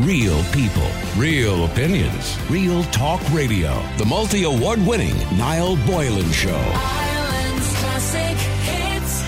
Real people, real opinions, real talk radio. The multi award winning Niall Boylan Show. Ireland's classic hits.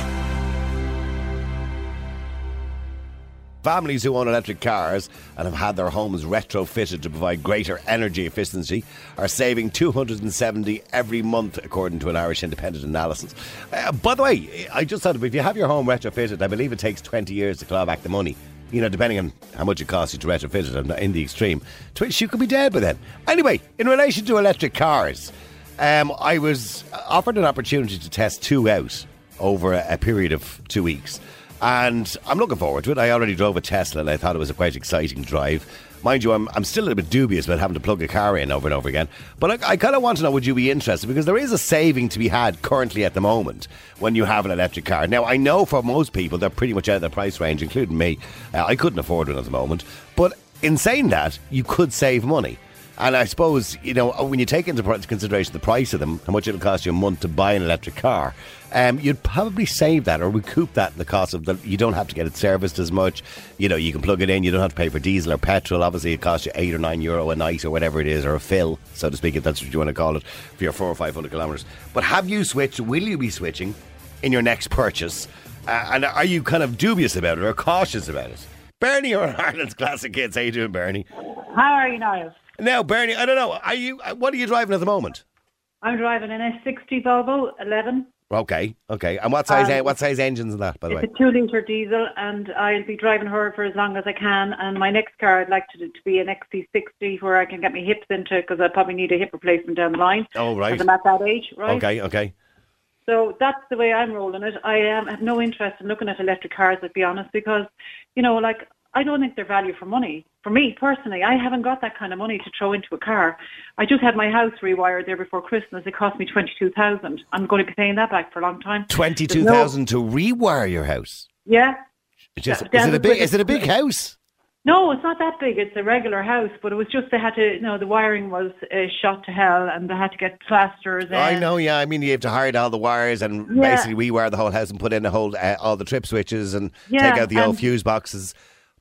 Families who own electric cars and have had their homes retrofitted to provide greater energy efficiency are saving 270 every month, according to an Irish independent analysis. Uh, by the way, I just thought if you have your home retrofitted, I believe it takes 20 years to claw back the money. You know, depending on how much it costs you to retrofit it in the extreme. To which you could be dead by then. Anyway, in relation to electric cars, um, I was offered an opportunity to test two out over a, a period of two weeks. And I'm looking forward to it. I already drove a Tesla and I thought it was a quite exciting drive. Mind you, I'm, I'm still a little bit dubious about having to plug a car in over and over again. But I, I kind of want to know would you be interested? Because there is a saving to be had currently at the moment when you have an electric car. Now, I know for most people they're pretty much out of the price range, including me. Uh, I couldn't afford one at the moment. But in saying that, you could save money. And I suppose, you know, when you take into consideration the price of them, how much it'll cost you a month to buy an electric car, um, you'd probably save that or recoup that in the cost of the. You don't have to get it serviced as much. You know, you can plug it in. You don't have to pay for diesel or petrol. Obviously, it costs you eight or nine euro a night or whatever it is, or a fill, so to speak, if that's what you want to call it, for your four or five hundred kilometres. But have you switched? Will you be switching in your next purchase? Uh, and are you kind of dubious about it or cautious about it? Bernie or Ireland's classic hits? How you doing, Bernie? How are you, Niall? Now, Bernie, I don't know. Are you? uh, What are you driving at the moment? I'm driving an S60 Volvo 11. Okay, okay. And what size? Um, what size engines in that? By the way. It's a two litre diesel, and I'll be driving her for as long as I can. And my next car, I'd like to, to be an XC60 where I can get my hips into because I probably need a hip replacement down the line. Oh, right. I'm at that age, right? Okay, okay. So that's the way I'm rolling it. I um, have no interest in looking at electric cars, to be honest, because, you know, like, I don't think they're value for money. For me, personally, I haven't got that kind of money to throw into a car. I just had my house rewired there before Christmas. It cost me 22000 I'm going to be paying that back for a long time. Twenty-two thousand to rewire your house. Yeah. Just, Yeah, is it a big? Is it a big house? No, it's not that big. It's a regular house, but it was just they had to, you know, the wiring was uh, shot to hell, and they had to get plasters. In. I know. Yeah, I mean, you have to hire all the wires and Yeah. basically rewire the whole house and put in a whole uh, all the trip switches and Yeah, take out the old fuse boxes.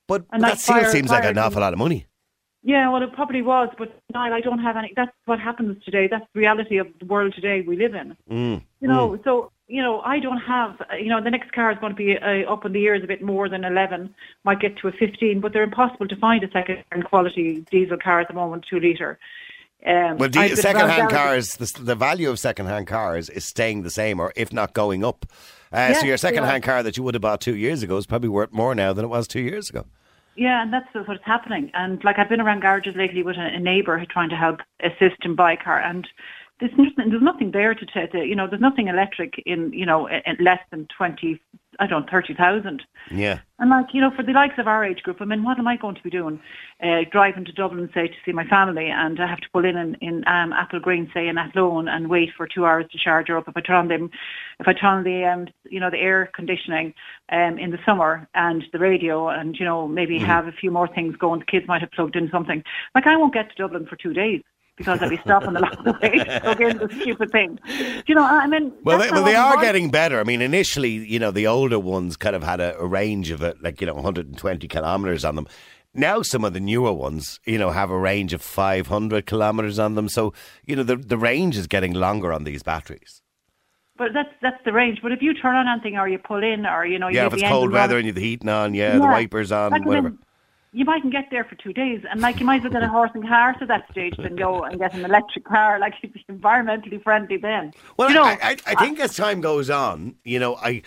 But And that still seems like an awful lot of money. Yeah, well, it probably was, but Niall, I don't have any. That's what happens today. That's the reality of the world today we live in. Mm. You know, so you know, I don't have. You know, the next car is going to be uh, up in the years a bit more than eleven. Might get to a fifteen, but they're impossible to find a second-hand quality diesel car at the moment, two liter. Um, Well, the second-hand cars, the, the value of second-hand cars is staying the same, or if not going up. Uh, so your second-hand car that you would have bought two years ago is probably worth more now than it was two years ago. Yeah, and that's what's happening. And like I've been around garages lately with a, a neighbour trying to help assist him buy a car, and there's nothing, there's nothing there to, t- to you know, there's nothing electric in you know in in less than twenty, I don't know, thirty thousand. Yeah. And like you know, for the likes of our age group, I mean, what am I going to be doing? Uh, driving to Dublin, say, to see my family, and I have to pull in in, in um, Applegreen, say, in Athlone, and wait for two hours to charge her up. If I turn on them, if I turn on the um, you know, the air conditioning um, in the summer and the radio, and you know, maybe have a few more things going. The kids might have plugged in something. Like I won't get to Dublin for two days. Because I'll be stopping along the way to plug in the stupid thing. Do you know, I mean... Well, they, well, they are getting better. I mean, initially, you know, the older ones kind of had a, a range of it, like you know, 120 kilometers on them. Now, some of the newer ones, you know, have a range of 500 kilometers on them. So, you know, the the range is getting longer on these batteries. But that's that's the range. But if you turn on anything or you pull in or you know you yeah, leave if it's the cold weather and you're the heating on, yeah, the wipers on, like, whatever. mean, you mightn't get there for two days, and like you might as well get a horse and car to that stage than go and get an electric car. Like it's environmentally friendly then. Well, you know, I, I, I think as time goes on, you know, I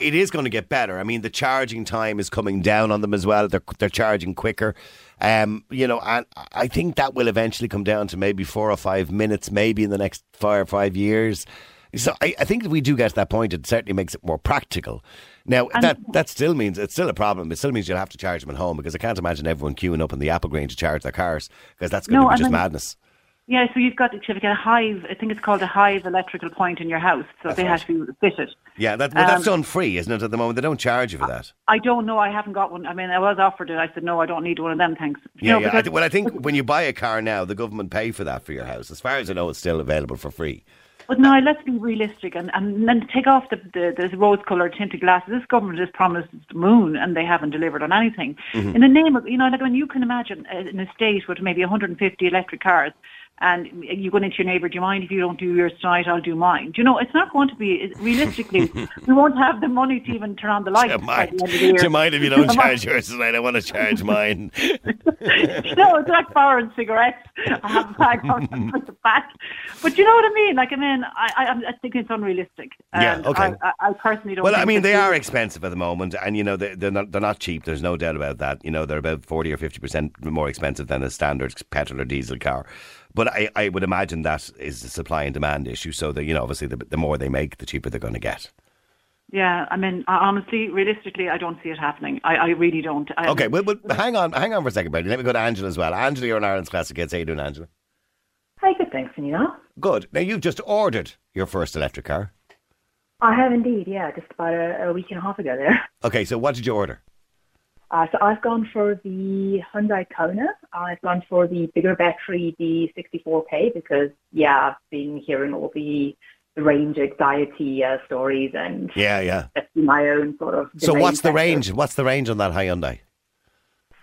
it is going to get better. I mean, the charging time is coming down on them as well. They're they're charging quicker. Um, you know, and I think that will eventually come down to maybe four or five minutes, maybe in the next four or five years. So I, I think if we do get to that point, it certainly makes it more practical. Now And- that that still means it's still a problem. It still means you'll have to charge them at home because I can't imagine everyone queuing up in the Applegreen to charge their cars because that's going No, to be just then- madness. yeah. So you've got to get a hive. I think it's called a hive electrical point in your house. So That's they right. have to be fitted. Yeah, that, well, that's Um, done free, isn't it? At the moment, they don't charge you for that. I don't know. I haven't got one. I mean, I was offered it. I said no. I don't need one of them. Thanks. Yeah, know, yeah. I th- well, I think when you buy a car now, the government pay for that for your house. As far as I know, it's still available for free. But no, let's be realistic and, and then take off the, the, the rose-coloured tinted glasses. This government has promised the moon and they haven't delivered on anything. Mm-hmm. In the name of, you know, like when you can imagine uh, an estate with maybe 150 electric cars and you go into your neighbour, do you mind if you don't do yours tonight, I'll do mine. Do you know, it's not going to be, realistically, we won't have the money to even turn on the lights Do you the end of the do you mind if you don't charge yours tonight? I want to charge mine. no, it's like borrowing cigarettes. I have a bag on with the back. But you know what I mean? Like, I mean, I, I, I think it's unrealistic. Yeah, okay. I, I, personally don't Well, I mean, they are expensive at the moment, and you know they, they're not they're not cheap. There's no doubt about that. You know they're about forty or fifty percent more expensive than a standard petrol or diesel car. But I, I would imagine that is a supply and demand issue. So that you know, obviously, the, the more they make, the cheaper they're going to get. Yeah, I mean, honestly, realistically, I don't see it happening. I, I really don't. I, Okay, well, well, hang on, hang on for a second, Bernie. Let me go to Angela as well. Angela, you're in Ireland's Classic Hits. How you doing, Angela? Hi, good, thanks, and you know? Good. Now you've just ordered your first electric car. I have indeed, yeah, just about a, a week and a half ago there. Okay, so what did you order? Uh, so I've gone for the Hyundai Kona. I've gone for the bigger battery, the 64K, because, yeah, I've been hearing all the, the range anxiety uh, stories and Yeah, yeah. my own sort of. So what's the factor. range? What's the range on that Hyundai?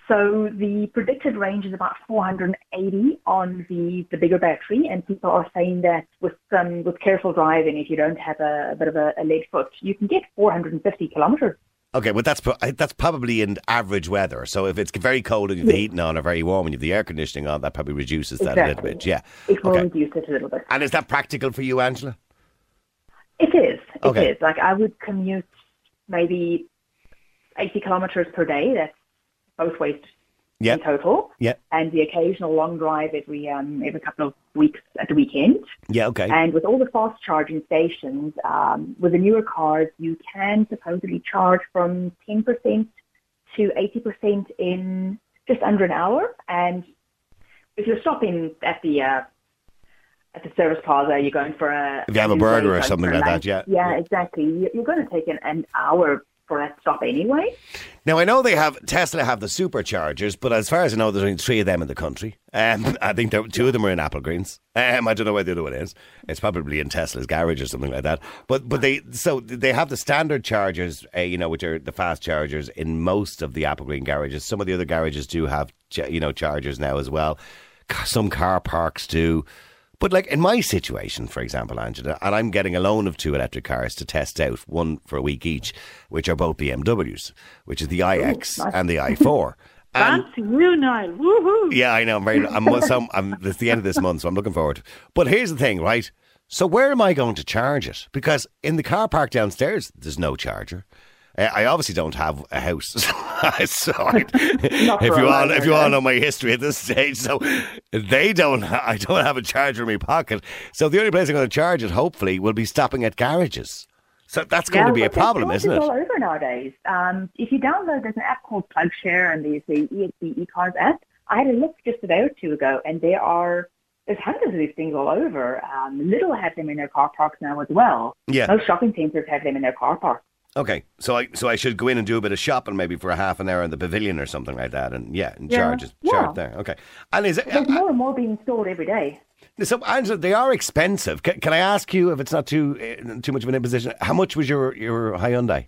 So the predicted range is about 480 on the, the bigger battery, and people are saying that with some with careful driving, if you don't have a, a bit of a, a lead foot, you can get 450 kilometers. Okay, but that's that's probably in average weather. So if it's very cold and you've the heating on, or very warm and you've the air conditioning on, that probably reduces that a little bit. Yeah. It will Okay. reduce it a little bit. And is that practical for you, Angela? It is. It is. Okay. Like I would commute maybe 80 kilometers per day. That's both ways Yeah. in total. Yeah. And the occasional long drive every um, every couple of weeks at the weekend. Yeah. Okay. And with all the fast charging stations, um, with the newer cars, you can supposedly charge from 10% to 80% in just under an hour. And if you're stopping at the uh, at the service plaza, you're going for a If you have a burger or something like that, yeah. yeah, Yeah. exactly. You- You're going to take an, an hour for stop anyway. Now I know they have Tesla have the superchargers, but as far as I know, there's only three of them in the country. Um, I think there, two of them are in Applegreens. Um, I don't know where the other one is. It's probably in Tesla's garage or something like that. But but they so they have the standard chargers, uh, you know, which are the fast chargers in most of the Applegreen garages. Some of the other garages do have you know chargers now as well. Some car parks do. But like in my situation, for example, Angela, and I'm getting a loan of two electric cars to test out, one for a week each, which are both BMWs, which is the iX nice. and the i4. And Fancy you, Niall. Woohoo! yeah, I know. I'm very. I'm, so I'm, it's the end of this month, so I'm looking forward. to it. But here's the thing, right? So where am I going to charge it? Because in the car park downstairs, there's no charger. Uh, I obviously don't have a house, so I, if you all if you all know my history at this stage, so they don't. I don't have a charger in my pocket. So the only place I'm going to charge it, hopefully, will be stopping at garages. So that's going Yeah, to be a problem, isn't it? all over nowadays. Um, if you download, there's an app called PlugShare and there's the ESB eCars app. I had a look just a day or two ago, and there are there's hundreds of these things all over. Um, Lidl have them in their car parks now as well. Yeah. Most shopping centres have them in their car parks. Okay, so I so I should go in and do a bit of shopping maybe for a half an hour in the pavilion or something like that, and yeah, and Yeah, charge it, yeah. charge there. Okay, and is it There's more and more being stored every day. so Angela? They are expensive. Can, can I ask you if it's not too uh, too much of an imposition? How much was your your Hyundai?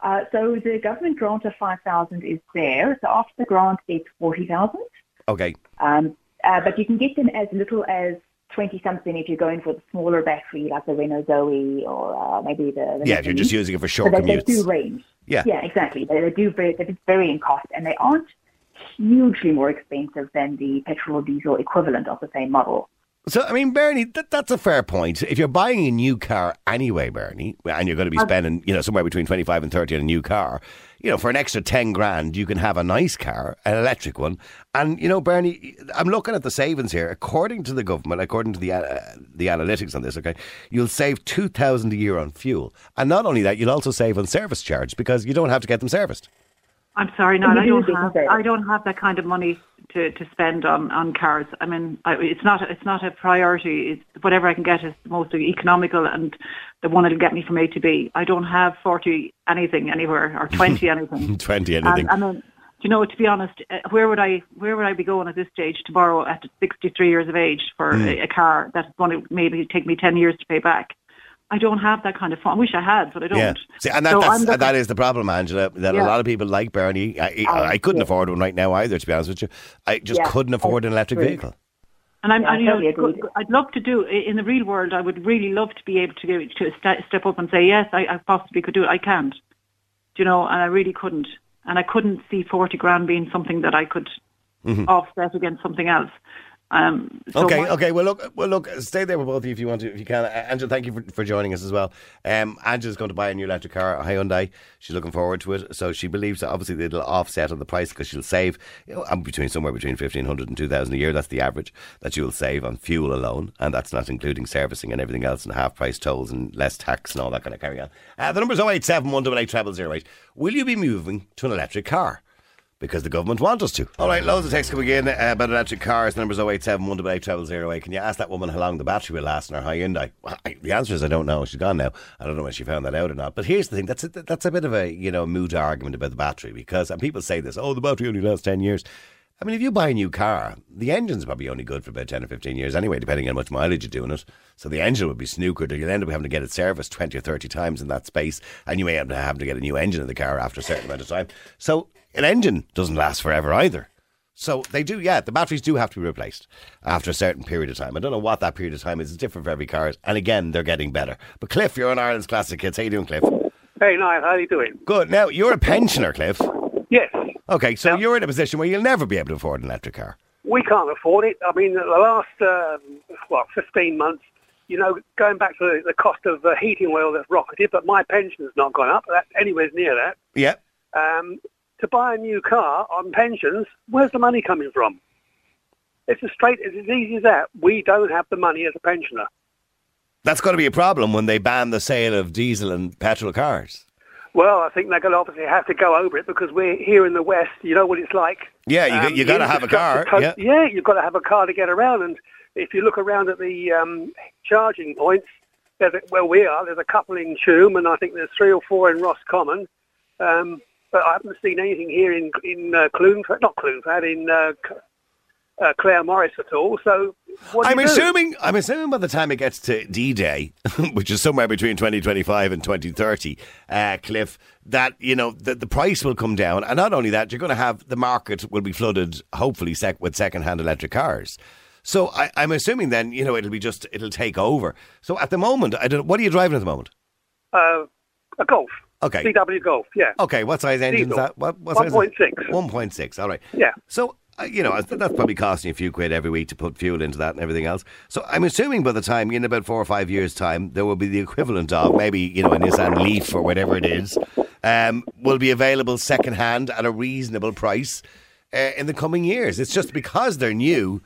Uh, so the government grant of 5000 is there. So after the grant, it's 40000 Okay, Um, uh, but you can get them as little as 20 something if you're going for the smaller battery like the Renault Zoe or uh, maybe the, the yeah, if you're just using it for so short they, they do range. Yeah. Yeah, exactly. They, they do vary, they vary in cost and they aren't hugely more expensive than the petrol or diesel equivalent of the same model. So I mean, Bernie, that, that's a fair point. If you're buying a new car anyway, Bernie, and you're going to be spending you know somewhere between twenty five and thirty on a new car, you know, for an extra ten grand, you can have a nice car, an electric one, and you know, Bernie, I'm looking at the savings here. According to the government, according to the uh, the analytics on this, okay, you'll save two thousand a year on fuel, and not only that, you'll also save on service charge because you don't have to get them serviced. I'm sorry, Niall. I do don't have. I don't have that kind of money to, to spend on, on cars. I mean, I, it's not it's not a priority. It's whatever I can get is the most economical and the one that'll get me from A to B. I don't have forty anything anywhere or twenty anything. Twenty And, anything. I mean, you know, to be honest, uh, where would I where would I be going at this stage to borrow at 63 years of age for Hmm. a, a car that's going to maybe take me 10 years to pay back? I don't have that kind of fun. I wish I had, but I don't. Yeah, See, and that, So that's, looking- that is the problem, Angela. That a lot of people like Bernie. I, I, Oh, I couldn't yeah. afford one right now either. To be honest with you, I just Yeah, couldn't afford an electric vehicle. And I'm, Yeah, I you know, totally agree. I'd love to do i- in the real world. I would really love to be able to go, to step up and say yes, I, I possibly could do it. I can't, Do you know, and I really couldn't, and I couldn't see forty grand being something that I could mm-hmm. offset against something else. Um, so okay, my- okay. Well, look, well, look. Stay there with both of you if you want to, if you can. Uh, Angela, thank you for, for joining us as well. Um, Angela's going to buy a new electric car, a Hyundai. She's looking forward to it. So she believes that obviously it'll offset on the price because she'll save you know, between somewhere between fifteen hundred and two thousand a year. That's the average that you'll save on fuel alone, and that's not including servicing and everything else, and half price tolls and less tax and all that kind of carry on. Uh, the number's 087 188 0008. Will you be moving to an electric car? Because the government want us to. All right, loads of texts coming in uh, about electric cars. Number's 087 188 Can you ask that woman how long the battery will last in her Hyundai? Well, I, the answer is I don't know. She's gone now. I don't know when she found that out or not. But here's the thing: that's a, that's a bit of a you know moot argument about the battery because and people say this. Oh, the battery only lasts ten years. I mean, if you buy a new car, the engine's probably only good for about 10 or 15 years anyway, depending on how much mileage you're doing it. So the engine would be snookered, or you'll end up having to get it serviced 20 or 30 times in that space, and you may end up having to get a new engine in the car after a certain amount of time. So an engine doesn't last forever either. So they do, yeah, the batteries do have to be replaced after a certain period of time. I don't know what that period of time is. It's different for every car. And again, they're getting better. But Cliff, you're on Ireland's Classic Hits. How you doing, Cliff? Hey, Niall, how are you doing? Good. Now, you're a pensioner, Cliff. Yes, Okay, so Yeah. you're in a position where you'll never be able to afford an electric car. we can't afford it. I mean, the last, um, well, 15 months, you know, going back to the, the cost of uh, heating oil that's rocketed, but my pension's not gone up. That's anywhere near that. Yeah. Um, to buy a new car on pensions, where's the money coming from? It's as straight, it's as easy as that. We don't have the money as a pensioner. That's going to be a problem when they ban the sale of diesel and petrol cars. Well, I think they're going to obviously have to go over it because we're here in the West. You know what it's like. Yeah, you, Um, you got to have a car. infrastructure Yeah. yeah, you've got to have a car to get around. And if you look around at the um, charging points, there's a, where we are, there's a couple in Tuam, and I think there's three or four in Roscommon. Um, but I haven't seen anything here in in uh, Clunford, not Clunford, in uh, uh, Claremorris at all. So what I'm you do? assuming. I'm assuming by the time it gets to D-Day, which is somewhere between 2025 and 2030, uh, Cliff, that you know the, the price will come down, and not only that, you're going to have the market will be flooded, hopefully, sec- with second-hand electric cars. So I, I'm assuming then you know it'll be just it'll take over. So at the moment, I don't. What are you driving at the moment? Uh, a Golf. Okay. VW Golf. Yeah. Okay, what size engine is that? What, what size 1.6. 1.6, all right. Yeah. So, uh, you know, that's probably costing you a few quid every week to put fuel into that and everything else. So I'm assuming by the time, in about four or five years' time, there will be the equivalent of maybe, you know, a Nissan Leaf or whatever it is, um, will be available second hand at a reasonable price uh, in the coming years. It's just because they're new,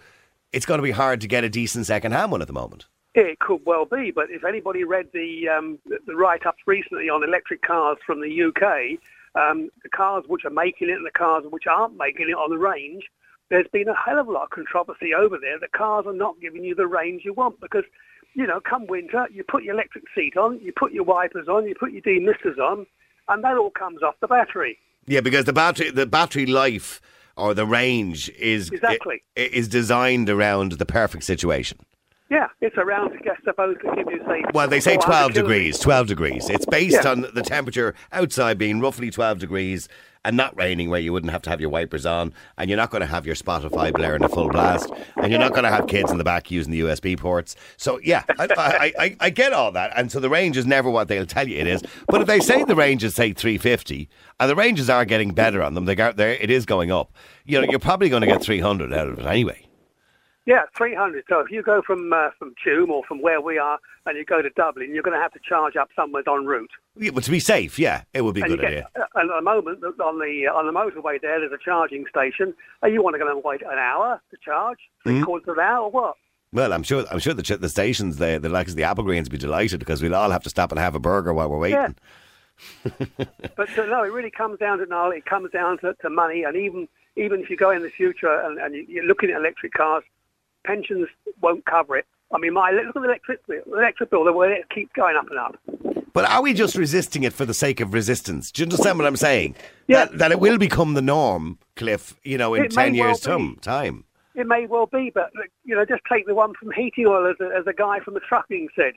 it's going to be hard to get a decent second hand one at the moment. It could well be, but if anybody read the um, the write-ups recently on electric cars from the UK, um, the cars which are making it and the cars which aren't making it on the range, there's been a hell of a lot of controversy over there. The cars are not giving you the range you want because, you know, come winter, you put your electric seat on, you put your wipers on, you put your demisters on, and that all comes off the battery. Yeah, because the battery the battery life or the range is Exactly. i- is designed around the perfect situation. Yeah, it's around to get supposed to give you say. Well, they say 12 degrees. 12 degrees. It's based Yeah. on the temperature outside being roughly 12 degrees and not raining where you wouldn't have to have your wipers on and you're not going to have your Spotify blaring a full blast and you're not going to have kids in the back using the USB ports. So, yeah, I, I, I, I get all that. And so the range is never what they'll tell you it is. But if they say the range is, say, 350 and the ranges are getting better on them, they go, they're- it is going up, you know, you're probably going to get 300 out of it anyway. Yeah, 300. So if you go from uh, from Tuam or from where we are and you go to Dublin, you're going to have to charge up somewhere en route. Yeah, but to be safe, yeah, it would be a And, good get, idea. uh, and at the moment, on the uh, on the motorway there, there's a charging station. Are you want to go and wait an hour to charge, three Mm-hmm. quarters of an hour, or what? Well, I'm sure. I'm sure the ch- the stations, the the likes of the Applegreens, be delighted because we'll all have to stop and have a burger while we're waiting. But uh, no, it really comes down to no, it comes down to, to money. And even even if you go in the future and, and you're looking at electric cars, pensions won't cover it. I mean, my look at the electric bill, the electric bill. The way it keeps going up and up. But are we just resisting it for the sake of resistance? Do you understand what I'm saying? Yeah. That, that it will become the norm, Cliff, you know, in It 10 years' well time. It may well be, but you know, just take the one from heating oil, as a, as a guy from the trucking said.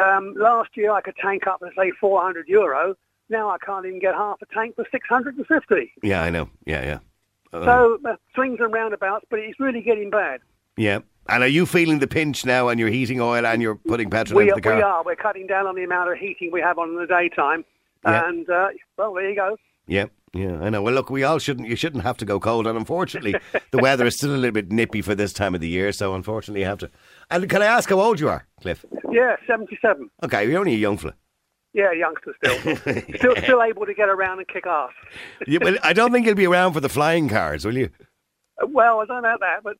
Um, last year, I could tank up, let's say, 400 euro. Now I can't even get half a tank for 650. Yeah, I know. Yeah, yeah. Uh, So uh, swings and roundabouts, but it's really getting bad. Yeah. And are you feeling the pinch now on your heating oil and you're putting petrol We into the car? we are. We're cutting down on the amount of heating we have on in the daytime. Yeah. And uh, well, there you go. Yeah, yeah, I know. Well, look, we all shouldn't. You shouldn't have to go cold, and unfortunately, the weather is still a little bit nippy for this time of the year. So, unfortunately, you have to. And can I ask how old you are, Cliff? Yeah, 77. Okay, you're only a young fella. Yeah, youngster still. still, still able to get around and kick ass. You, well, I don't think you'll be around for the flying cars, will you? Well, I don't know that, but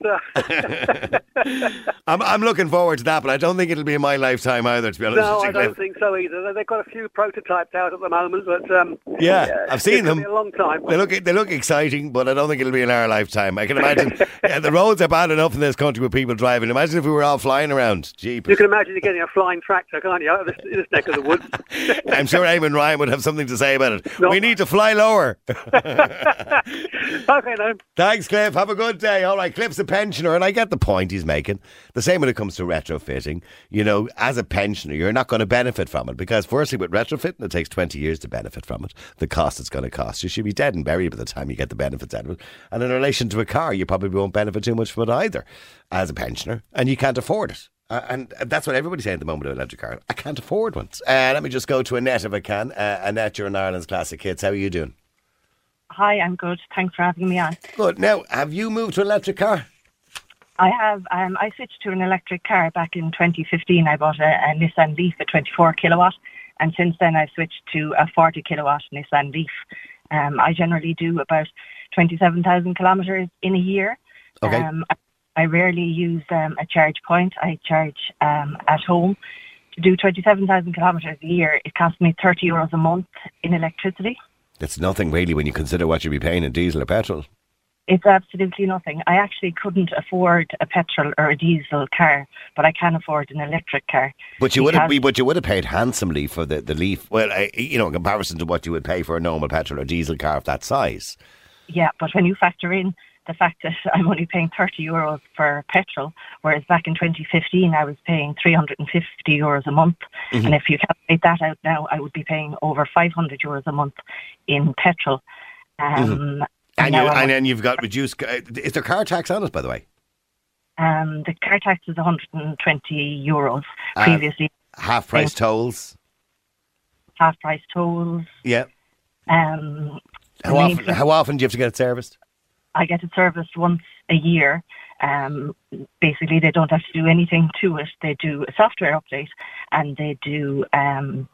uh, I'm, I'm looking forward to that, but I don't think it'll be in my lifetime either. To be honest, no, I don't think so either. They've got a few prototypes out at the moment, but um, Yeah, I've seen them. A long time. They look they look exciting, but I don't think it'll be in our lifetime. I can imagine yeah, the roads are bad enough in this country with people driving. Imagine if we were all flying around. Jeep. You can imagine you getting a flying tractor, can't you, out of this, this neck of the woods? I'm sure Eamon Ryan would have something to say about it. No. We need to fly lower. okay, then. Thanks, Cliff. Have a good day. All right, Cliff's a pensioner, and I get the point he's making. The same when it comes to retrofitting. You know, as a pensioner, you're not going to benefit from it because, firstly, with retrofitting, it takes 20 years to benefit from it. The cost it's going to cost. You should be dead and buried by the time you get the benefits out of it. And in relation to a car, you probably won't benefit too much from it either as a pensioner, and you can't afford it. Uh, and that's what everybody's saying at the moment with electric cars. I can't afford one. Uh, let me just go to Annette if I can. Uh, Annette, you're in Ireland's Classic Hits. How are you doing? Hi, I'm good. Thanks for having me on. Good. Now, have you moved to an electric car? I have. Um, I switched to an electric car back in 2015. I bought a, a Nissan Leaf, at 24 kilowatt, and since then I've switched to a 40 kilowatt Nissan Leaf. Um, I generally do about 27,000 kilometres in a year. Okay. Um, I, I rarely use um, a charge point. I charge um, at home. To do 27,000 kilometres a year, it costs me 30 euros a month in electricity. It's nothing really when you consider what you'd be paying in diesel or petrol. It's absolutely nothing. I actually couldn't afford a petrol or a diesel car, but I can afford an electric car. But you would have, but you would have paid handsomely for the, the Leaf. Well, I, you know, in comparison to what you would pay for a normal petrol or diesel car of that size. Yeah, but when you factor in the fact that I'm only paying 30 euros for petrol, whereas back in 2015 I was paying 350 euros a month. And if you calculate that out now, I would be paying over 500 euros a month in petrol. Um, And, now you, and then you've got reduced. uh, Is there car tax on it, by the way? um, the car tax is 120 euros. Uh, Previously, Half price tolls. half price tolls. Yeah. Um, How often? How often do you have to get it serviced? I get it serviced once a year. Um, basically, they don't have to do anything to it. They do a software update and they do um,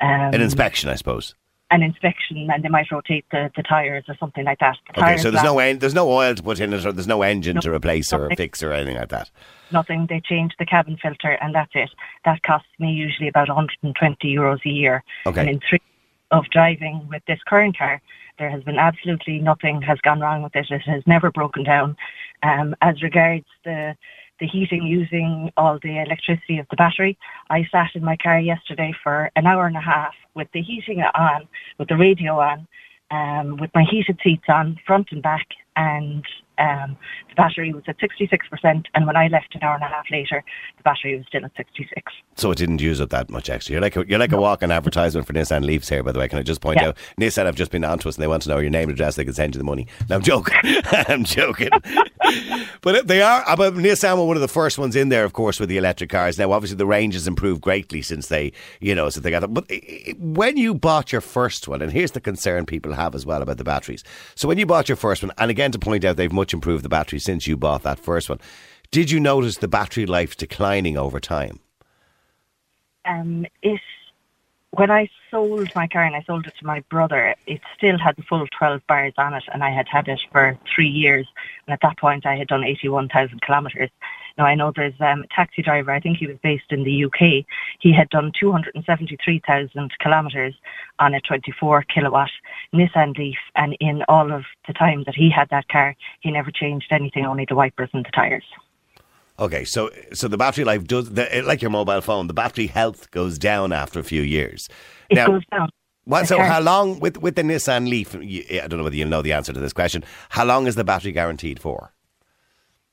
um, An inspection, I suppose. an inspection, and they might rotate the, the tires or something like that. The Okay, so there's no en- there's no oil to put in it, or there's no engine No, to replace or fix or anything like that. nothing. They change the cabin filter, and that's it. That costs me usually about 120 euros a year. Okay. And in three of driving with this current car, there has been absolutely nothing has gone wrong with it. It has never broken down. Um, as regards the the heating using all the electricity of the battery, I sat in my car yesterday for an hour and a half with the heating on, with the radio on, um, with my heated seats on, front and back, and um, the battery was at 66%. And when I left an hour and a half later, the battery was still at 66. So it didn't use up that much extra. You're like a, you're like a walk-in advertisement for Nissan Leafs here, by the way. Can I just point Yeah. out Nissan have just been on to us and they want to know your name and address. They can send you the money. No, I'm joking. I'm joking. but they are. uh, But Nissan were one of the first ones in there, of course, with the electric cars. Now, obviously, the range has improved greatly since they, you know, since they got them. But when you bought your first one, and here's the concern people have as well about the batteries. So when you bought your first one, and again to point out, they've much improved the battery since you bought that first one. Did you notice the battery life declining over time? um, it when I sold my car and I sold it to my brother, it still had the full 12 bars on it, and I had had it for three years. And at that point, I had done 81,000 kilometres. Now I know there's um, a taxi driver. I think he was based in the UK. He had done 273,000 kilometres on a 24 kilowatt Nissan Leaf, and in all of the time that he had that car, he never changed anything, only the wipers and the tyres. Okay, so so the battery life does the, like your mobile phone. The battery health goes down after a few years. It now, goes down. what, so how long with with the Nissan Leaf? I don't know whether you know the answer to this question. How long is the battery guaranteed for?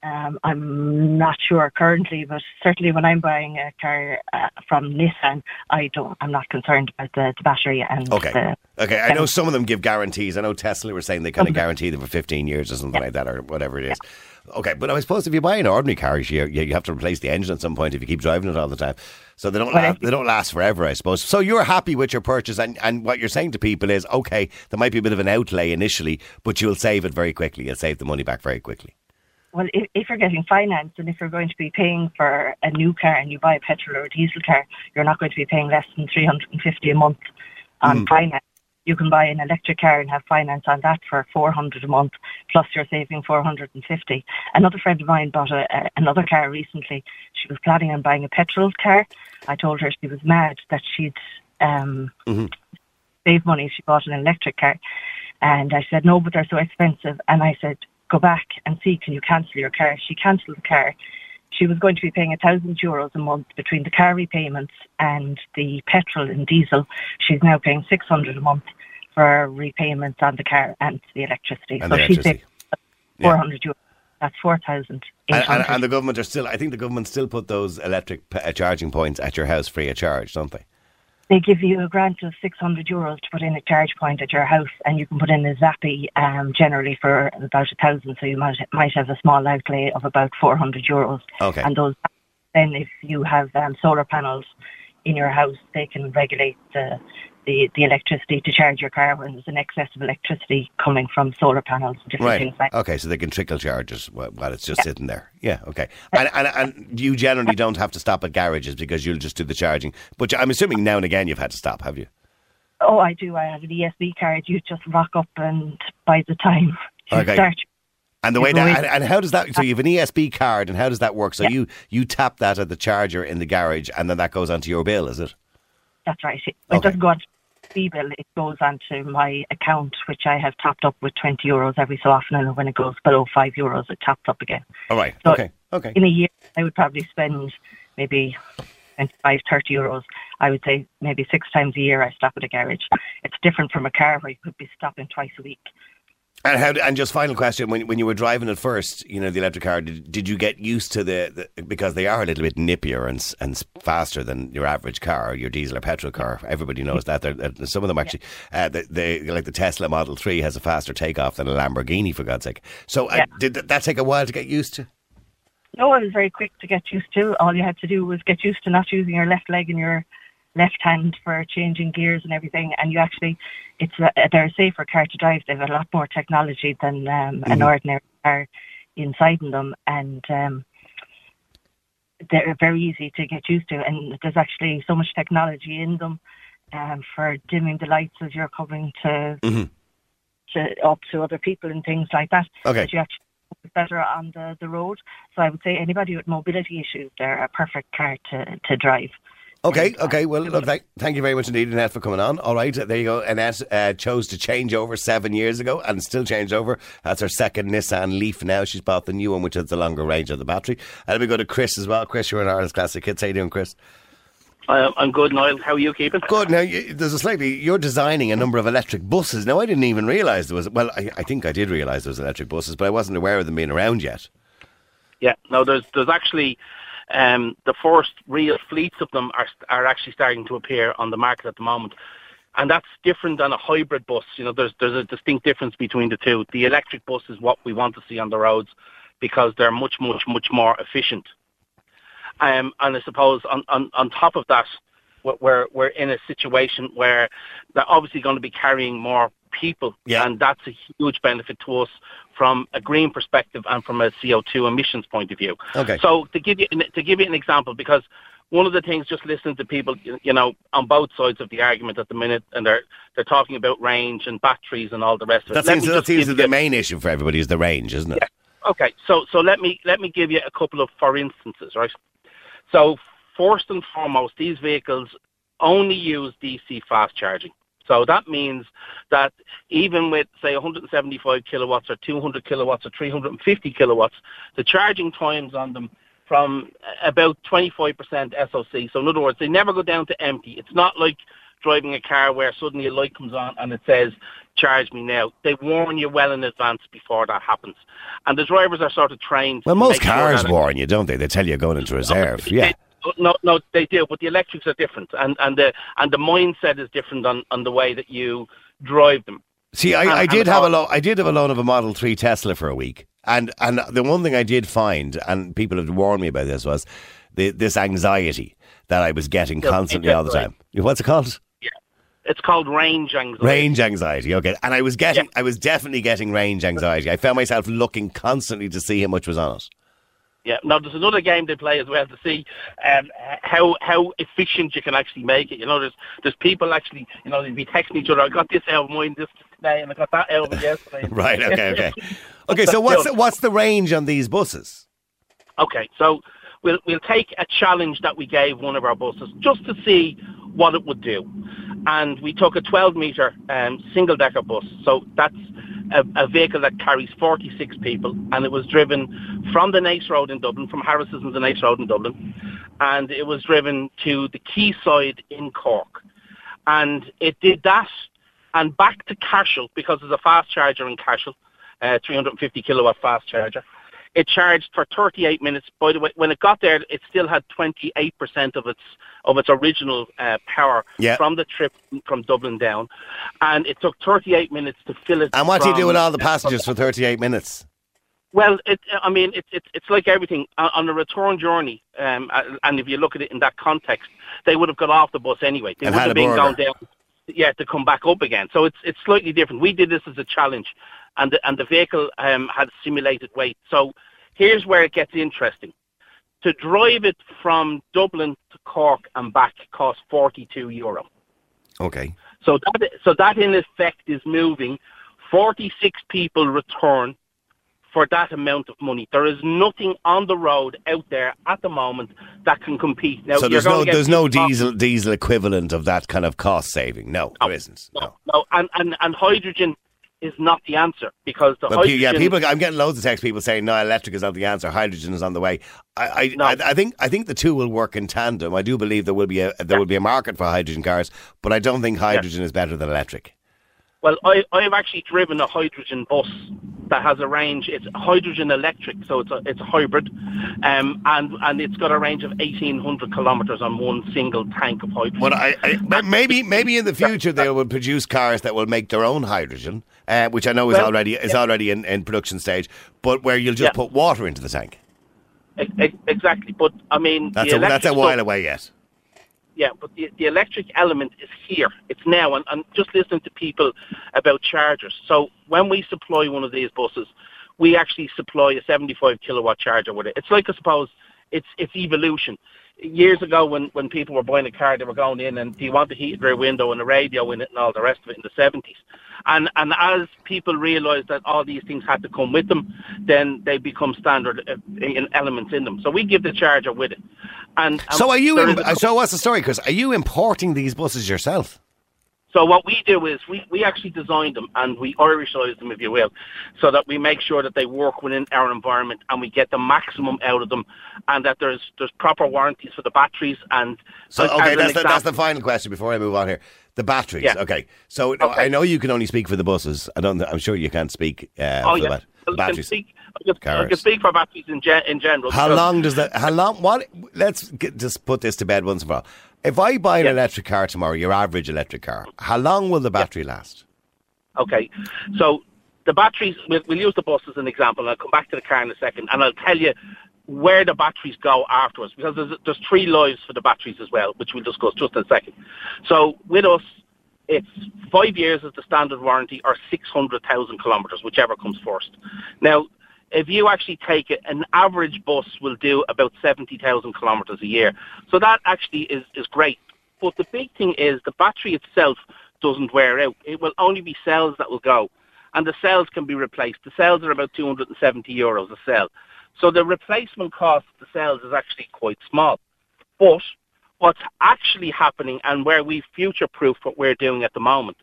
Um, I'm not sure currently, but certainly when I'm buying a car uh, from Nissan, I don't. I'm not concerned about the, the battery and Okay. the Okay, I know some of them give guarantees. I know Tesla were saying they kind of Okay. guarantee them for 15 years or something like that, or whatever it is. Okay, but I suppose if you buy an ordinary car, you, you have to replace the engine at some point if you keep driving it all the time. So they don't Well, la- they don't last forever, I suppose. So you're happy with your purchase, and, and what you're saying to people is, okay, there might be a bit of an outlay initially, but you'll save it very quickly. You'll save the money back very quickly. Well, if, if you're getting finance and if you're going to be paying for a new car and you buy a petrol or a diesel car, you're not going to be paying less than 350 a month on finance. You can buy an electric car and have finance on that for 400 a month, plus you're saving 450. Another friend of mine bought a, a, another car recently. She was planning on buying a petrol car. I told her she was mad that she'd um, save money if she bought an electric car. And I said, no, but they're so expensive. And I said, go back and see, can you cancel your car? She cancelled the car. She was going to be paying a thousand euros a month between the car repayments and the petrol and diesel. She's now paying 600 a month for repayments on the car and the electricity. And so the she's electricity. paying Yeah. 400 euros. That's four thousand. And, and, and the government are still, I think the government still put those electric p- uh, charging points at your house free of charge, don't they? They give you a grant of 600 euros to put in a charge point at your house and you can put in a Zappi um, generally for about a thousand so you might, might have a small outlay of about 400 euros Okay. and those then if you have um, solar panels in your house they can regulate the, the, the electricity to charge your car when there's an excess of electricity coming from solar panels and different Right. things like that. Okay, so they can trickle charges while while it's just sitting there. Yeah. Okay. And, and and you generally don't have to stop at garages because you'll just do the charging. But I'm assuming now and again you've had to stop, have you? Oh, I do. I have an ESB card. You just rock up and by the time you Okay. start And the way that and, how does that? So you have an ESB card, and how does that work? So Yeah. you you tap that at the charger in the garage, and then that goes onto your bill, is it? That's right. It, Okay. doesn't go onto the bill. It goes onto my account, which I have topped up with 20 euros every so often. And when it goes below 5 euros, it tops up again. All right. So okay. Okay. In a year, I would probably spend maybe 25, 30 euros. I would say maybe six times a year I stop at a garage. It's different from a car where you could be stopping twice a week. And how? And just final question: when when you were driving it first, you know the electric car, did, did you get used to the, the because they are a little bit nippier and and faster than your average car, your diesel or petrol car. Everybody knows that. They're, they're- some of them actually, uh, they, they like the Tesla Model Three has a faster takeoff than a Lamborghini, for God's sake. So uh, Yeah. did that, that take a while to get used to? No, it was very quick to get used to. All you had to do was get used to not using your left leg and your left hand for changing gears and everything. And you actually, it's a, they're a safer car to drive. They've a lot more technology than um, an ordinary car inside in them, and um, they're very easy to get used to. And there's actually so much technology in them um, for dimming the lights as you're coming to, Mhm. to up to other people and things like that. Okay. That you actually better on the, the road. So I would say anybody with mobility issues, they're a perfect car to, to drive. Okay, okay. Well, look, thank, thank you very much indeed, Annette, for coming on. All right, there you go. Annette uh, chose to change over seven years ago and still changed over. That's her second Nissan Leaf now. She's bought the new one, which has the longer range of the battery. And we go to Chris as well. Chris, you're in Ireland's Classic Hits. How you doing, Chris? Uh, I'm good, Niall. How are you keeping? Good. Now, you, there's a slightly, you're designing a number of electric buses. Now, I didn't even realise there was, well, I, I think I did realise there was electric buses, but I wasn't aware of them being around yet. Yeah. No, there's there's actually um, the first real fleets of them are are actually starting to appear on the market at the moment, and that's different than a hybrid bus. You know, there's there's a distinct difference between the two. The electric bus is what we want to see on the roads because they're much much much more efficient. Um, and I suppose on, on, on top of that, we're- we're we're in a situation where they're obviously going to be carrying more people, Yeah. and that's a huge benefit to us from a green perspective and from a CO2 emissions point of view. Okay. So to give you to give you an example, because one of the things, just listening to people, you know, on both sides of the argument at the minute, and they're they're talking about range and batteries and all the rest of it. That seems, that seems the main issue for everybody is the range, isn't it? Yeah. Okay, so so let me let me give you a couple of for instances, right? So first and foremost, these vehicles only use DC fast charging. So that means that even with say 175 kilowatts or 200 kilowatts or 350 kilowatts, the charging times on them from about 25% SOC. So in other words, they never go down to empty. It's not like driving a car where suddenly a light comes on and it says charge me now. They warn you well in advance before that happens. And the drivers are sort of trained. Well, most sure cars it- warn you, don't they? They tell you you're going into reserve. Yeah. No, no, they do, but the electrics are different, and and the and the mindset is different on, on the way that you drive them. See, And- I, I did have a loan. I did have a loan of a Model Three Tesla for a week, and and the one thing I did find, and people had warned me about this, was the, this anxiety that I was getting Yeah, constantly all the time. What's it called? It's called range anxiety. Range anxiety. Okay, and I was getting, I was definitely getting range anxiety. I found myself looking constantly to see how much was on it. Yeah. Now there's another game they play as well to see um, how how efficient you can actually make it. You know, there's there's people actually, you know, they'd be texting each other. I got this out of mine this today, and I got that out of it yesterday. Right. Okay. Okay. Okay. So what's the, what's the range on these buses? Okay, so we'll we'll take a challenge that we gave one of our buses just to see what it would do, and we took a 12 meter um, single decker bus. So that's a, a vehicle that carries 46 people, and it was driven from the Naas Road in Dublin, from Harris's and the Naas Road in Dublin, and it was driven to the Quayside in Cork, and it did that and back to Cashel because there's a fast charger in Cashel, uh, 350 kilowatt fast charger. It charged for 38 minutes. By the way, when it got there, it still had 28% of its of its original uh, power Yeah. from the trip from Dublin down, and it took 38 minutes to fill it. And what do you do with all the passengers for 38 minutes? well, it, I mean, it's it's it's like everything on the return journey. Um, uh, and if you look at it in that context, they would have got off the bus anyway. They would have been going down, yeah, to come back up again. So it's it's slightly different. We did this as a challenge, and the, and the vehicle um, had simulated weight. So here's where it gets interesting. To drive it from Dublin to Cork and back costs 42 euro. Okay. So that so that in effect is moving 46 people return for that amount of money. There is nothing on the road out there at the moment that can compete. Now, so there's no there's no diesel diesel equivalent of that kind of cost saving. No, there isn't. No. No, and, and, and hydrogen is not the answer because the But hydrogen. yeah, people. I'm getting loads of text people saying no, electric is not the answer. Hydrogen is on the way. I, I, I, I think I think the two will work in tandem. I do believe there will be a there will be a market for hydrogen cars, but I don't think hydrogen is better than electric. Well, I, I have actually driven a hydrogen bus that has a range. It's hydrogen electric, so it's a it's a hybrid, um, and and it's got a range of 1,800 kilometres on one single tank of hydrogen. But I, I maybe maybe in the future they will produce cars that will make their own hydrogen, uh, which I know is Well, already is already in, in production stage. But where you'll just Yeah. put water into the tank. Exactly, but I mean, That's a that's a while stuff- away yet. Yeah, but the, the electric element is here. It's now. And, and just listening to people about chargers. So when we supply one of these buses, we actually supply a 75 kilowatt charger with it. It's like, I suppose, it's, it's evolution. Years ago, when, when people were buying a car, they were going in and do you want the heated rear window and the radio in it and all the rest of it in the 70s. And, and as people realised that all these things had to come with them, then they become standard uh, in elements in them. So we give the charger with it. And, and So are you? Im- so what's the story? Because are you importing these buses yourself? So what we do is we, we actually design them and we Irishize them, if you will, so that we make sure that they work within our environment and we get the maximum out of them, and that there's there's proper warranties for the batteries and. So okay, that's the, that's the final question before I move on here. The batteries. Yeah. Okay. So I know you can only speak for the buses. I don't. I'm sure you can't speak uh, Oh for the, yeah, bat- the I can batteries. speak. I Cars. speak for batteries in gen, in general. How long does that? How long? What? Let's get, just put this to bed once and for all. If I buy an Yeah. electric car tomorrow, your average electric car, how long will the battery last? Okay, so the batteries, we'll, we'll use the bus as an example, and I'll come back to the car in a second, and I'll tell you where the batteries go afterwards, because there's, there's three lives for the batteries as well, which we'll discuss just in a second. So with us, it's five years as the standard warranty, or 600,000 kilometres, whichever comes first. Now, if you actually take it, an average bus will do about 70,000 kilometres a year. So that actually is, is great. But the big thing is the battery itself doesn't wear out. It will only be cells that will go. And the cells can be replaced. The cells are about 270 euros a cell. So the replacement cost of the cells is actually quite small. But what's actually happening and where we future-proof what we're doing at the moment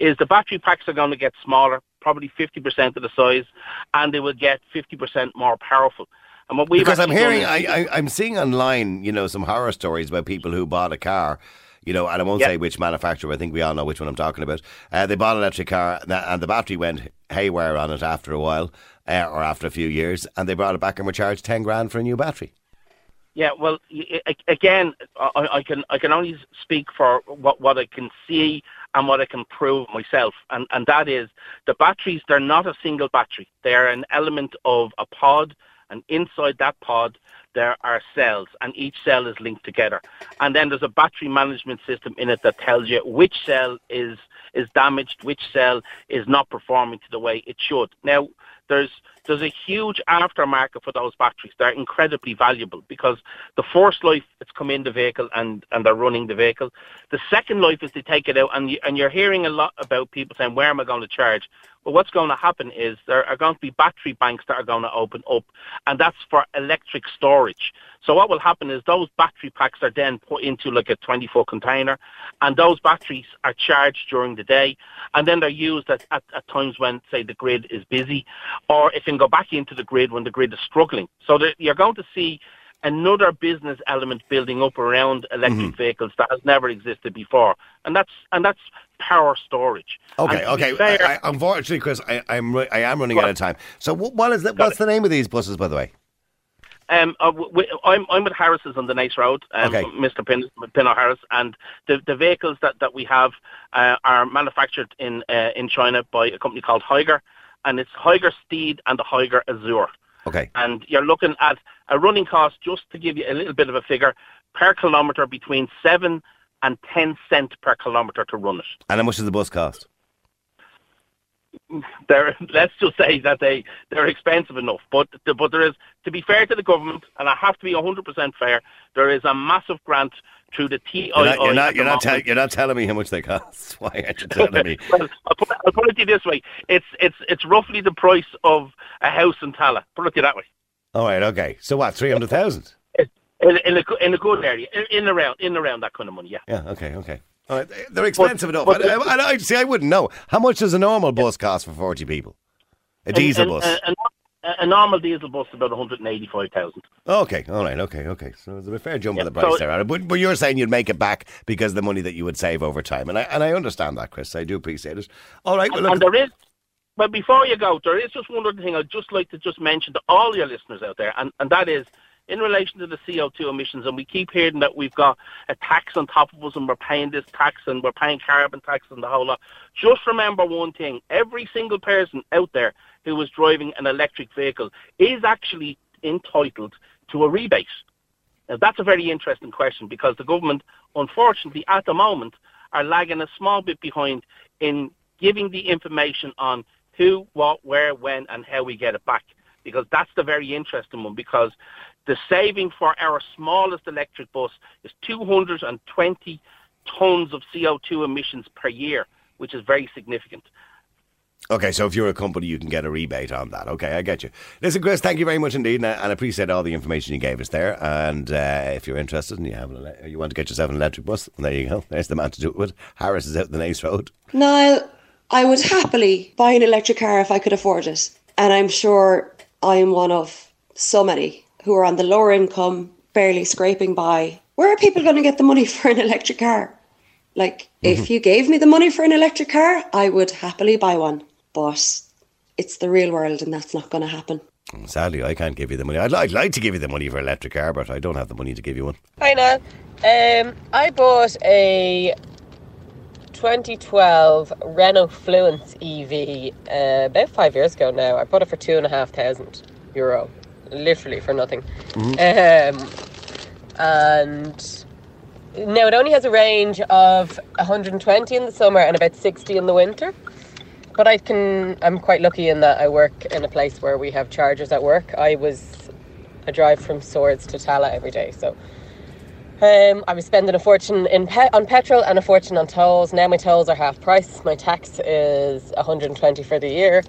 is the battery packs are going to get smaller, probably 50% of the size, and they will get 50% more powerful. And what we've because I'm hearing, is- I, I, I'm seeing online, you know, some horror stories about people who bought a car. You know, and I won't Yeah. say which manufacturer. I think we all know which one I'm talking about. Uh, they bought an electric car, and the- battery went haywire on it after a while, uh, or after a few years, and they brought it back and were charged ten grand for a new battery. Yeah, well, again, I, I can I can only speak for what, what I can see and what I can prove myself, and and that is the batteries. They're not a single battery. They are an element of a pod, and inside that pod there are cells, and each cell is linked together. And then there's a battery management system in it that tells you which cell is is damaged, which cell is not performing to the way it should. Now, there's there's a huge aftermarket for those batteries. They're incredibly valuable because the first life it's come in the vehicle and, and they're running the vehicle. The second life is they take it out and you, and you're hearing a lot about people saying where am I going to charge? Well, what's going to happen is there are going to be battery banks that are going to open up, and that's for electric storage. So what will happen is those battery packs are then put into like a 20 foot container, and those batteries are charged during the day, and then they're used at, at, at times when, say, the grid is busy, or it can go back into the grid when the grid is struggling. So that you're going to see another business element building up around electric vehicles that has never existed before, and that's and that's power storage. Okay, And to be okay. fair- I, I, unfortunately, Chris, I, I'm I am running out of time. So, wh- what is the, what's the name of these buses, by the way? Um, uh, w- w- I'm I'm with Harris's on the Naas Road, um, Okay. Mr. Pin, Pin Harris, and the the vehicles that, that we have uh, are manufactured in uh, in China by a company called Higer, and it's Higer Steed and the Higer Azure. Okay. And you're looking at a running cost, just to give you a little bit of a figure, per kilometre between seven and ten cent per kilometre to run it. And how much does the bus cost? they're let's just say that they they're expensive enough. But the, but there is to be fair to the government, and I have to be hundred percent fair. There is a massive grant through the TII. You're not, you're not, you're not, tell, you're not telling me how much they cost. Why aren't you telling me? well, I'll put, I'll put it to you this way: it's it's it's roughly the price of a house in Tallaght. Put it to you that way. All right, okay. So what, 300,000? In, in a in a good area, in, in around in around that kind of money. Yeah. Yeah, okay, okay. All right, they're expensive enough. but- I, I, I, see, I wouldn't know. How much does a normal bus cost for 40 people? A diesel And- bus? and- A, a normal diesel bus is about one hundred and eighty-five thousand. Okay, all right, okay, okay. So there's a fair jump Yeah, the price so- there. But, but you're saying you'd make it back because of the money that you would save over time. And I, and I understand that, Chris. I do appreciate it. All right, well, look, and there is, but before you go, there is just one other thing I'd just like to just mention to all your listeners out there, and, and that is in relation to the CO2 emissions. And we keep hearing that we've got a tax on top of us, and we're paying this tax, and we're paying carbon tax, and the whole lot. Just remember one thing: every single person out there who is driving an electric vehicle is actually entitled to a rebate. Now, that's a very interesting question because the government, unfortunately, at the moment, are lagging a small bit behind in giving the information on who, what, where, when, and how we get it back. Because that's the very interesting one. Because the saving for our smallest electric bus is 220 tons of CO2 emissions per year, which is very significant. okay, so if you're a company, you can get a rebate on that. Okay, I get you. Listen, Chris, thank you very much indeed, and I, and I appreciate all the information you gave us there. And uh, if you're interested and you have an, ele- you want to get yourself an electric bus, there you go. There's the man to do it with. Harris is out the Naas Road. Niall, I would happily buy an electric car if I could afford it. And I'm sure I'm one of so many who are on the lower income, barely scraping by. Where are people going to get the money for an electric car? Like, if you gave me the money for an electric car, I would happily buy one. But it's the real world, and that's not going to happen. Sadly, I can't give you the money. I'd, I'd like to give you the money for an electric car, but I don't have the money to give you one. Hi, Niall. Um, I bought a 2012 Renault Fluence EV uh, about five years ago now. I bought it for two and a half thousand euro, literally for nothing. Um, and now it only has a range of 120 in the summer and about 60 in the winter. But I can, I'm quite lucky in that I work in a place where we have chargers at work. I was, a drive from Swords to Tallaght every day, so um, I was spending a fortune in pe- on petrol and a fortune on tolls. Now my tolls are half price. My tax is 120 for the year.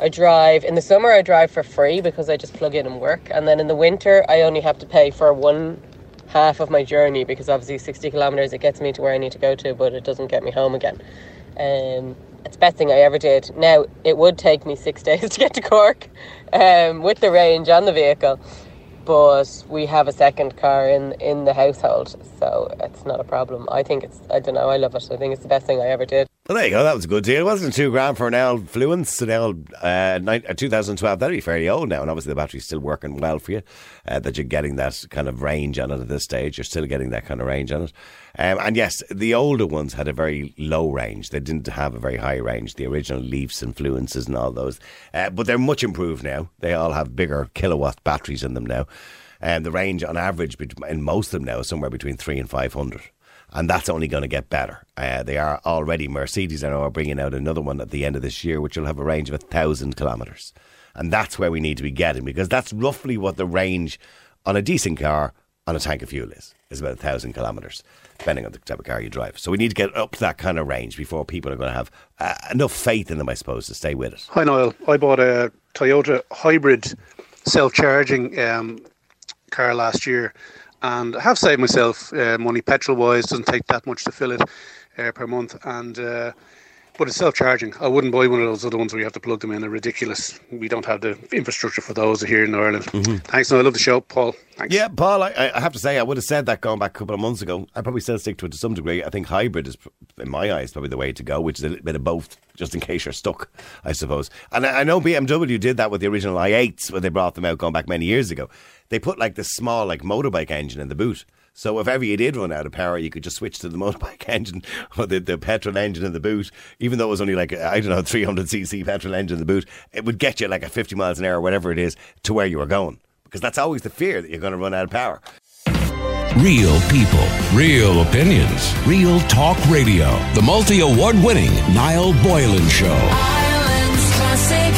I drive in the summer. I drive for free because I just plug in and work. And then in the winter, I only have to pay for one half of my journey because obviously 60 kilometers it gets me to where I need to go to, but it doesn't get me home again. Um, it's the best thing I ever did. Now it would take me six days to get to Cork um, with the range on the vehicle. but we have a second car in in the household, so it's not a problem. I think it's I don't know. I love it. I think it's the best thing I ever did. Well, there you go. That was a good deal. It wasn't two grand for an L Fluence? An L uh, nine- uh, 2012. That'd be fairly old now. And obviously, the battery's still working well for you. Uh, that you're getting that kind of range on it at this stage. You're still getting that kind of range on it. Um, and yes, the older ones had a very low range. They didn't have a very high range. The original Leafs and Fluences and all those. Uh, but they're much improved now. They all have bigger kilowatt batteries in them now. And the range on average in most of them now is somewhere between three and 500 and that's only going to get better. Uh, they are already Mercedes and are bringing out another one at the end of this year, which will have a range of a thousand kilometres, and that's where we need to be getting because that's roughly what the range on a decent car on a tank of fuel is. Is about a thousand kilometres, depending on the type of car you drive. So we need to get up that kind of range before people are going to have uh, enough faith in them, I suppose, to stay with it. Hi Niall, I bought a Toyota hybrid self-charging um, car last year, and I have saved myself uh, money petrol-wise. Doesn't take that much to fill it uh, per month, and uh, but it's self-charging. I wouldn't buy one of those other ones where you have to plug them in. They're ridiculous. We don't have the infrastructure for those here in Ireland. Mm-hmm. Thanks, Niall. I love the show, Paul. Thanks. Yeah, Paul, I, I have to say, I would have said that going back a couple of months ago. I probably still stick to it to some degree. I think hybrid is, in my eyes, probably the way to go, which is a little bit of both, just in case you're stuck, I suppose. And I, I know BMW did that with the original i8s when they brought them out going back many years ago. They put like this small, like motorbike engine in the boot. So if ever you did run out of power, you could just switch to the motorbike engine or the, the petrol engine in the boot. Even though it was only like, I don't know, 300cc petrol engine in the boot, it would get you like a 50 miles an hour, whatever it is, to where you were going. Because that's always the fear that you're going to run out of power. Real people, real opinions, real talk radio. The multi award winning Niall Boylan Show. Ireland's classic